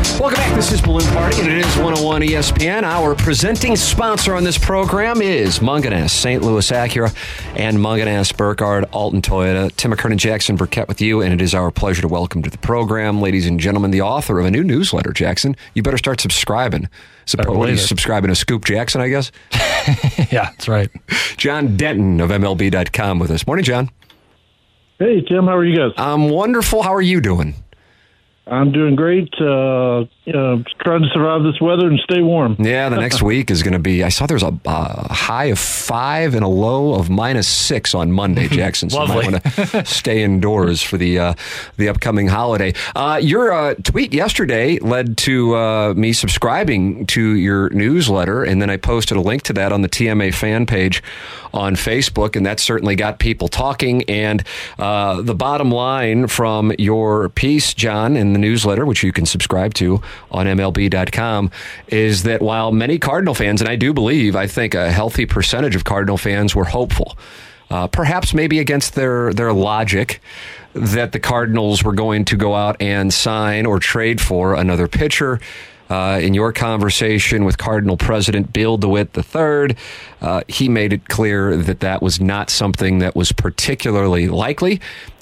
Welcome back. This is Balloon Party, and it is 101 ESPN. Our presenting sponsor on this program is Mungenast, St. Louis Acura, and Mungenast, Burkhardt, Alton Toyota. Tim McKernan, Jackson Burkett with you, and it is our pleasure to welcome to the program, ladies and gentlemen, the author of a new newsletter, Jackson. You better start subscribing. Supp- what are you subscribing to Scoop Jackson, I guess? yeah, that's right. John Denton of MLB.com with us. Morning, John. Hey, Tim. How are you guys? I'm wonderful. How are you doing? I'm doing great. Uh, you know, trying to survive this weather and stay warm. Yeah, the next week is going to be. I saw there's a uh, high of five and a low of minus six on Monday, Jackson. So you might want to stay indoors for the uh, the upcoming holiday. Uh, your uh, tweet yesterday led to uh, me subscribing to your newsletter, and then I posted a link to that on the TMA fan page on Facebook, and that certainly got people talking. And uh, the bottom line from your piece, John, in the newsletter, which you can subscribe to on MLB.com, is that while many Cardinal fans, and I do believe, I think a healthy percentage of Cardinal fans were hopeful, uh, perhaps maybe against their their logic that the Cardinals were going to go out and sign or trade for another pitcher. Uh, in your conversation with Cardinal President Bill DeWitt III, uh, he made it clear that that was not something that was particularly likely.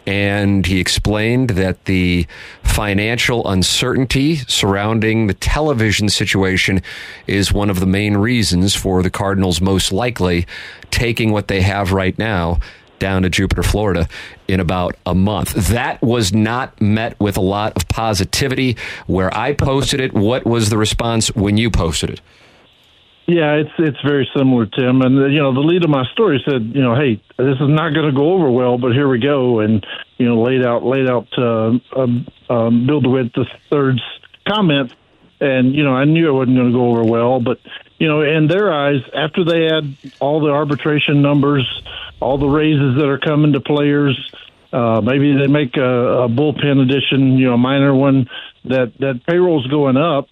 And he explained that the financial uncertainty surrounding the television situation is one of the main reasons for the Cardinals most likely taking what they have right now down to Jupiter, Florida in about a month. That was not met with a lot of positivity. Where I posted it, what was the response when you posted it? Yeah, it's it's very similar, Tim. And uh, you know, the lead of my story said, you know, hey, this is not going to go over well, but here we go, and you know, laid out laid out uh, um, um, Bill DeWitt the third's comment, and you know, I knew it wasn't going to go over well, but you know, in their eyes, after they had all the arbitration numbers, all the raises that are coming to players, uh, maybe they make a, a bullpen addition, you know, a minor one that that payroll's going up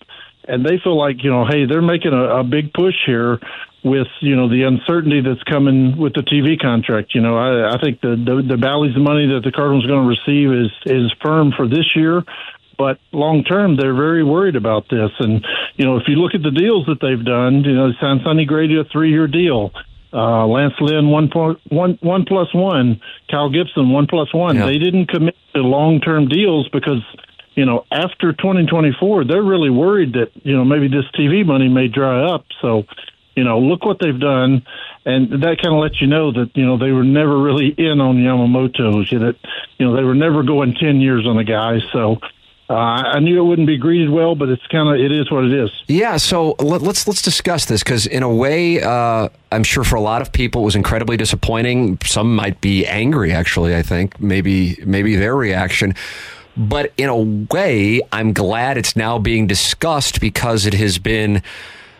and they feel like you know, hey, they're making a, a big push here with you know the uncertainty that's coming with the TV contract. You know, I, I think the the, the Bally's money that the Cardinals are going to receive is is firm for this year. But long term, they're very worried about this. And you know, if you look at the deals that they've done, you know, signed Sonny Gray a three-year deal. Uh, Lance Lynn one point one one plus one, Kyle Gibson one plus one. Yeah. They didn't commit to long-term deals because you know, after 2024, they're really worried that, you know, maybe this TV money may dry up. So, you know, look what they've done. And that kind of lets you know that, you know, they were never really in on Yamamoto's, you know, that, you know, they were never going 10 years on a guy. So, uh, I knew it wouldn't be greeted well, but it's kind of it is what it is. Yeah, so let, us let's discuss this because in a way, uh, I'm sure for a lot of people it was incredibly disappointing. Some might be angry, actually. I think maybe maybe their reaction. But in a way, I'm glad it's now being discussed because it has been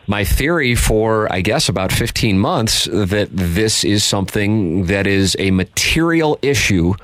my theory for, I guess, about 15 months that this is something that is a material issue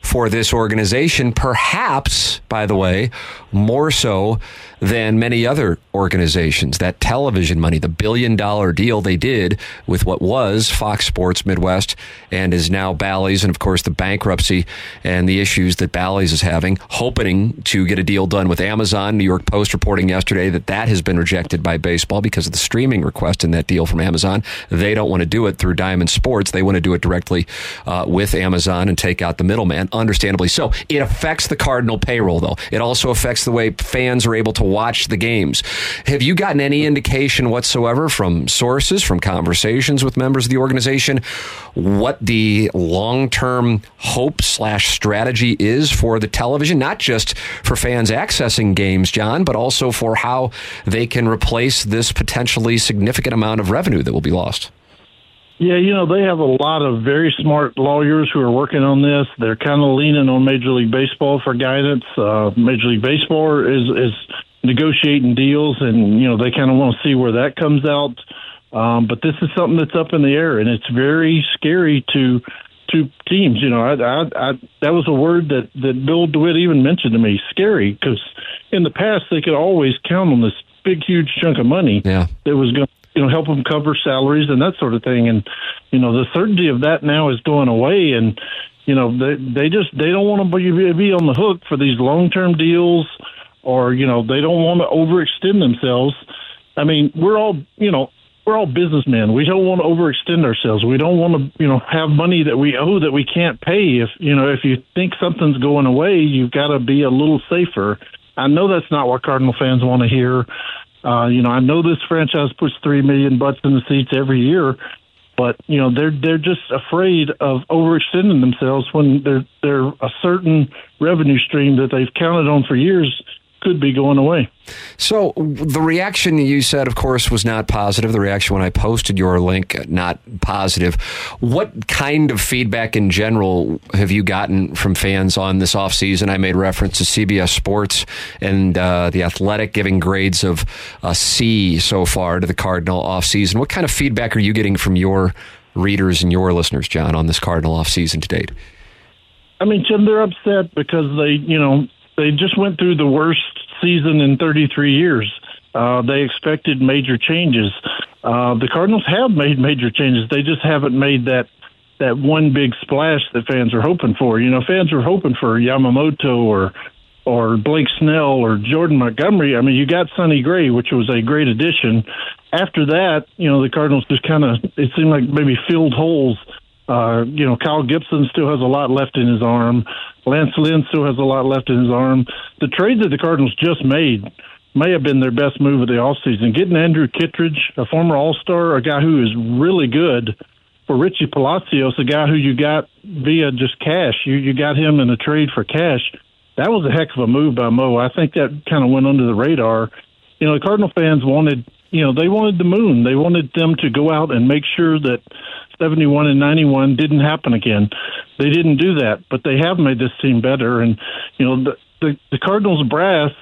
for this organization, perhaps, by the way, more so than many other organizations. That television money, the billion dollar deal they did with what was Fox Sports Midwest and is now Bally's, and of course the bankruptcy and the issues that Bally's is having, hoping to get a deal done with Amazon. New York Post reporting yesterday that that has been rejected by baseball because of the streaming request in that deal from Amazon. They don't want to do it through Diamond Sports. They want to do it directly uh, with Amazon and take out the middleman understandably so. It affects the Cardinal payroll, though. It also affects the way fans are able to watch the games. Have you gotten any indication whatsoever from sources, from conversations with members of the organization, what the long term hope slash strategy is for the television, not just for fans accessing games, John, but also for how they can replace this potentially significant amount of revenue that will be lost? Yeah, you know, they have a lot of very smart lawyers who are working on this. They're kind of leaning on Major League Baseball for guidance. Uh, Major League Baseball is, is negotiating deals, and, you know, they kind of want to see where that comes out. Um, but this is something that's up in the air, and it's very scary to to teams. You know, I, I, I, that was a word that that Bill DeWitt even mentioned to me. Scary, because in the past they could always count on this big, huge chunk of money yeah. that was going you know help them cover salaries and that sort of thing. And you know the certainty of that now is going away. And you know they they just they don't want to be, be on the hook for these long term deals or you know they don't want to overextend themselves. I mean we're all you know we're all businessmen. We don't want to overextend ourselves. We don't want to you know have money that we owe that we can't pay. If you know if you think something's going away you've got to be a little safer. I know that's not what Cardinal fans want to hear. Uh, you know, I know this franchise puts three million butts in the seats every year, but you know they're they're just afraid of overextending themselves when they're they're a certain revenue stream that they've counted on for years could be going away. So the reaction you said, of course, was not positive. The reaction when I posted your link, not positive. What kind of feedback in general have you gotten from fans on this offseason? I made reference to CBS Sports and uh, the Athletic giving grades of a C so far to the Cardinal offseason. What kind of feedback are you getting from your readers and your listeners, John, on this Cardinal offseason to date? I mean, Jim, they're upset because they, you know, they just went through the worst season in 33 years. Uh, they expected major changes. Uh, the Cardinals have made major changes. They just haven't made that that one big splash that fans are hoping for. You know, fans are hoping for Yamamoto or or Blake Snell or Jordan Montgomery. I mean, you got Sonny Gray, which was a great addition. After that, you know, the Cardinals just kind of it seemed like maybe filled holes uh, you know, Kyle Gibson still has a lot left in his arm. Lance Lynn still has a lot left in his arm. The trade that the Cardinals just made may have been their best move of the offseason. Getting Andrew Kittredge, a former All Star, a guy who is really good, for Richie Palacios, a guy who you got via just cash. You you got him in a trade for cash. That was a heck of a move by Mo. I think that kind of went under the radar. You know, the Cardinal fans wanted, you know, they wanted the moon. They wanted them to go out and make sure that 71 and 91 didn't happen again. They didn't do that, but they have made this team better. And, you know, the, the, the Cardinals brass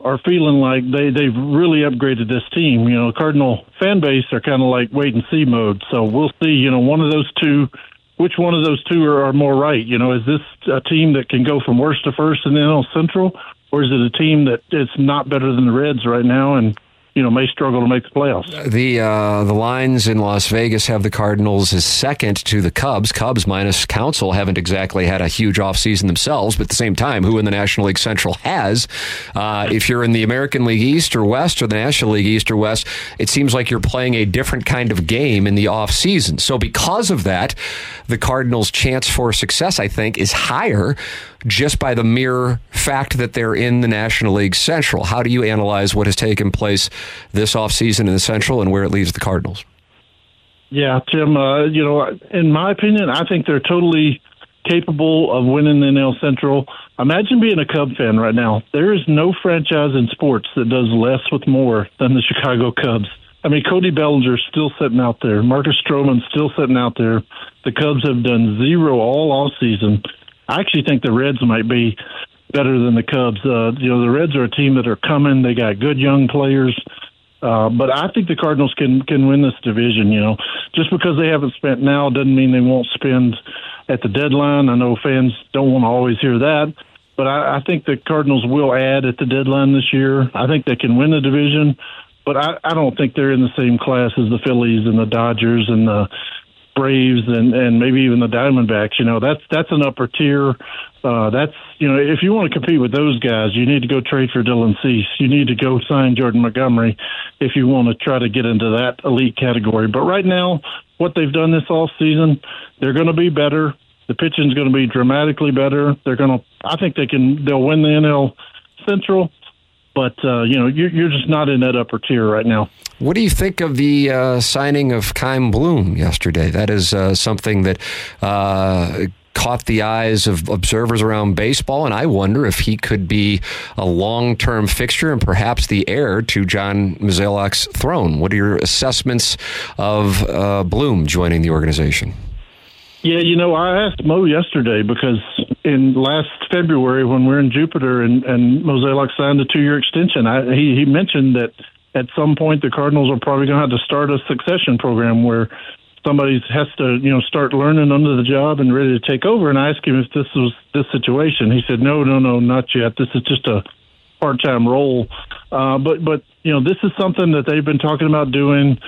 are feeling like they, they've really upgraded this team. You know, Cardinal fan base are kind of like wait and see mode. So we'll see, you know, one of those two, which one of those two are, are more right? You know, is this a team that can go from worst to first in the NL Central, or is it a team that is not better than the Reds right now and you know may struggle to make the playoffs. The uh, the lines in Las Vegas have the Cardinals as second to the Cubs. Cubs minus Council haven't exactly had a huge offseason themselves, but at the same time, who in the National League Central has? Uh, if you're in the American League East or West or the National League East or West, it seems like you're playing a different kind of game in the offseason. So because of that, the Cardinals' chance for success, I think, is higher just by the mere fact that they're in the National League Central. How do you analyze what has taken place this offseason in the Central and where it leaves the Cardinals? Yeah, Tim, uh, you know, in my opinion, I think they're totally capable of winning the NL Central. Imagine being a Cub fan right now. There is no franchise in sports that does less with more than the Chicago Cubs. I mean, Cody Bellinger's still sitting out there. Marcus Stroman's still sitting out there. The Cubs have done zero all off season. I actually think the Reds might be better than the Cubs. Uh, you know, the Reds are a team that are coming. They got good young players. Uh, but I think the Cardinals can can win this division. You know, just because they haven't spent now doesn't mean they won't spend at the deadline. I know fans don't want to always hear that, but I, I think the Cardinals will add at the deadline this year. I think they can win the division, but I, I don't think they're in the same class as the Phillies and the Dodgers and the Braves and and maybe even the Diamondbacks. You know, that's that's an upper tier. Uh, that's you know, if you want to compete with those guys, you need to go trade for Dylan Cease. You need to go sign Jordan Montgomery if you want to try to get into that elite category. But right now, what they've done this all season, they're going to be better. The pitching is going to be dramatically better. They're going to. I think they can. They'll win the NL Central, but uh, you know you're, you're just not in that upper tier right now. What do you think of the uh, signing of Chaim Bloom yesterday? That is uh, something that uh, caught the eyes of observers around baseball, and I wonder if he could be a long term fixture and perhaps the heir to John Mozeliak's throne. What are your assessments of uh, Bloom joining the organization? Yeah, you know, I asked Mo yesterday because in last February when we are in Jupiter and, and Mozeliak signed a two year extension, I, he, he mentioned that at some point the Cardinals are probably going to have to start a succession program where somebody has to you know start learning under the job and ready to take over. And I asked him if this was this situation. He said, "No, no, no, not yet. This is just a part time role." Uh, but but you know this is something that they've been talking about doing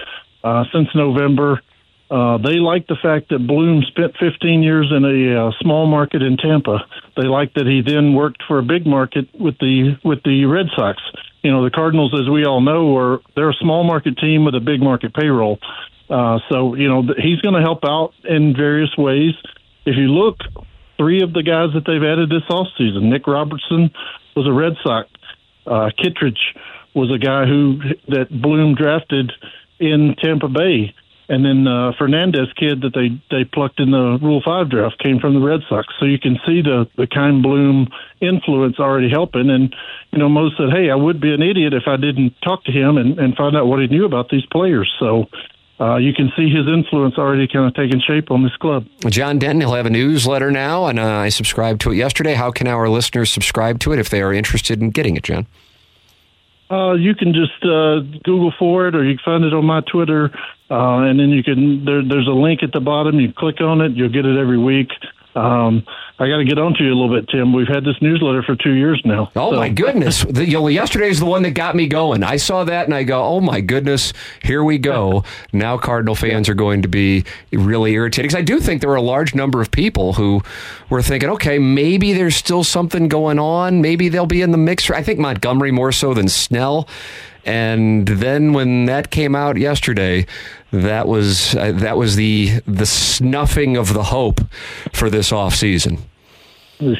uh, since November. Uh, they like the fact that Bloom spent 15 years in a uh, small market in Tampa. They like that he then worked for a big market with the with the Red Sox. You know, the Cardinals, as we all know, are they're a small market team with a big market payroll. Uh, so you know he's going to help out in various ways. If you look, three of the guys that they've added this offseason, Nick Robertson was a Red Sox. Uh, Kittredge was a guy who that Bloom drafted in Tampa Bay, and then uh, Fernandez kid that they they plucked in the Rule Five draft came from the Red Sox. So you can see the the Chaim Bloom influence already helping. And you know, Mo said, "Hey, I would be an idiot if I didn't talk to him and, and find out what he knew about these players." So uh, you can see his influence already kind of taking shape on this club. John Denton, he'll have a newsletter now, and uh, I subscribed to it yesterday. How can our listeners subscribe to it if they are interested in getting it, John? Uh, you can just uh, Google for it, or you can find it on my Twitter, uh, and then you can. There, there's a link at the bottom. You click on it, you'll get it every week. Um, I got to get on to you a little bit, Tim. We've had this newsletter for two years now. Oh so. my goodness! the, you know, yesterday's the one that got me going. I saw that and I go, "Oh my goodness, here we go." now Cardinal fans are going to be really irritated because I do think there were a large number of people who were thinking, "Okay, maybe there's still something going on. Maybe they'll be in the mix." I think Montgomery more so than Snell. And then when that came out yesterday, that was uh, that was the the snuffing of the hope for this off season.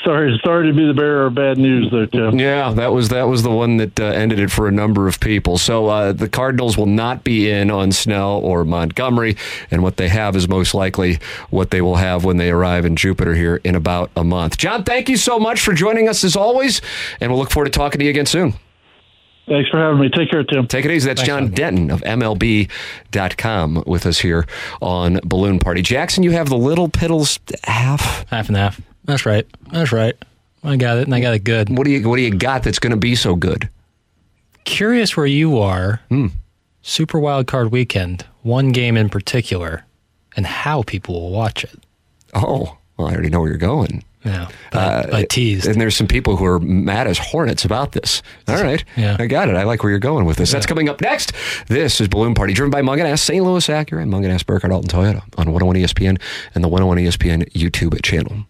Sorry, sorry to be the bearer of bad news, there, Tim. Yeah, that was that was the one that uh, ended it for a number of people. So uh, the Cardinals will not be in on Snell or Montgomery, and what they have is most likely what they will have when they arrive in Jupiter here in about a month. John, thank you so much for joining us as always, and we'll look forward to talking to you again soon. Thanks for having me. Take care, Tim. Take it easy. That's Thanks, John. Denton of MLB.com with us here on Balloon Party. Jackson, you have the Little Piddles half? Half and half. That's right. That's right. I got it, and I got it good. What do you What do you got that's going to be so good? Curious where you are. Hmm. Super Wild Card Weekend. One game in particular, and how people will watch it. Oh, well, I already know where you're going. Yeah, I, I uh, teased. And there's some people who are mad as hornets about this. All right. Yeah. I got it. I like where you're going with this. Yeah. That's coming up next. This is Balloon Party, driven by Mungenast, St. Louis Acura, and Mungenast, Burkhardt, Alton Toyota on 101 ESPN and the 101 ESPN YouTube channel.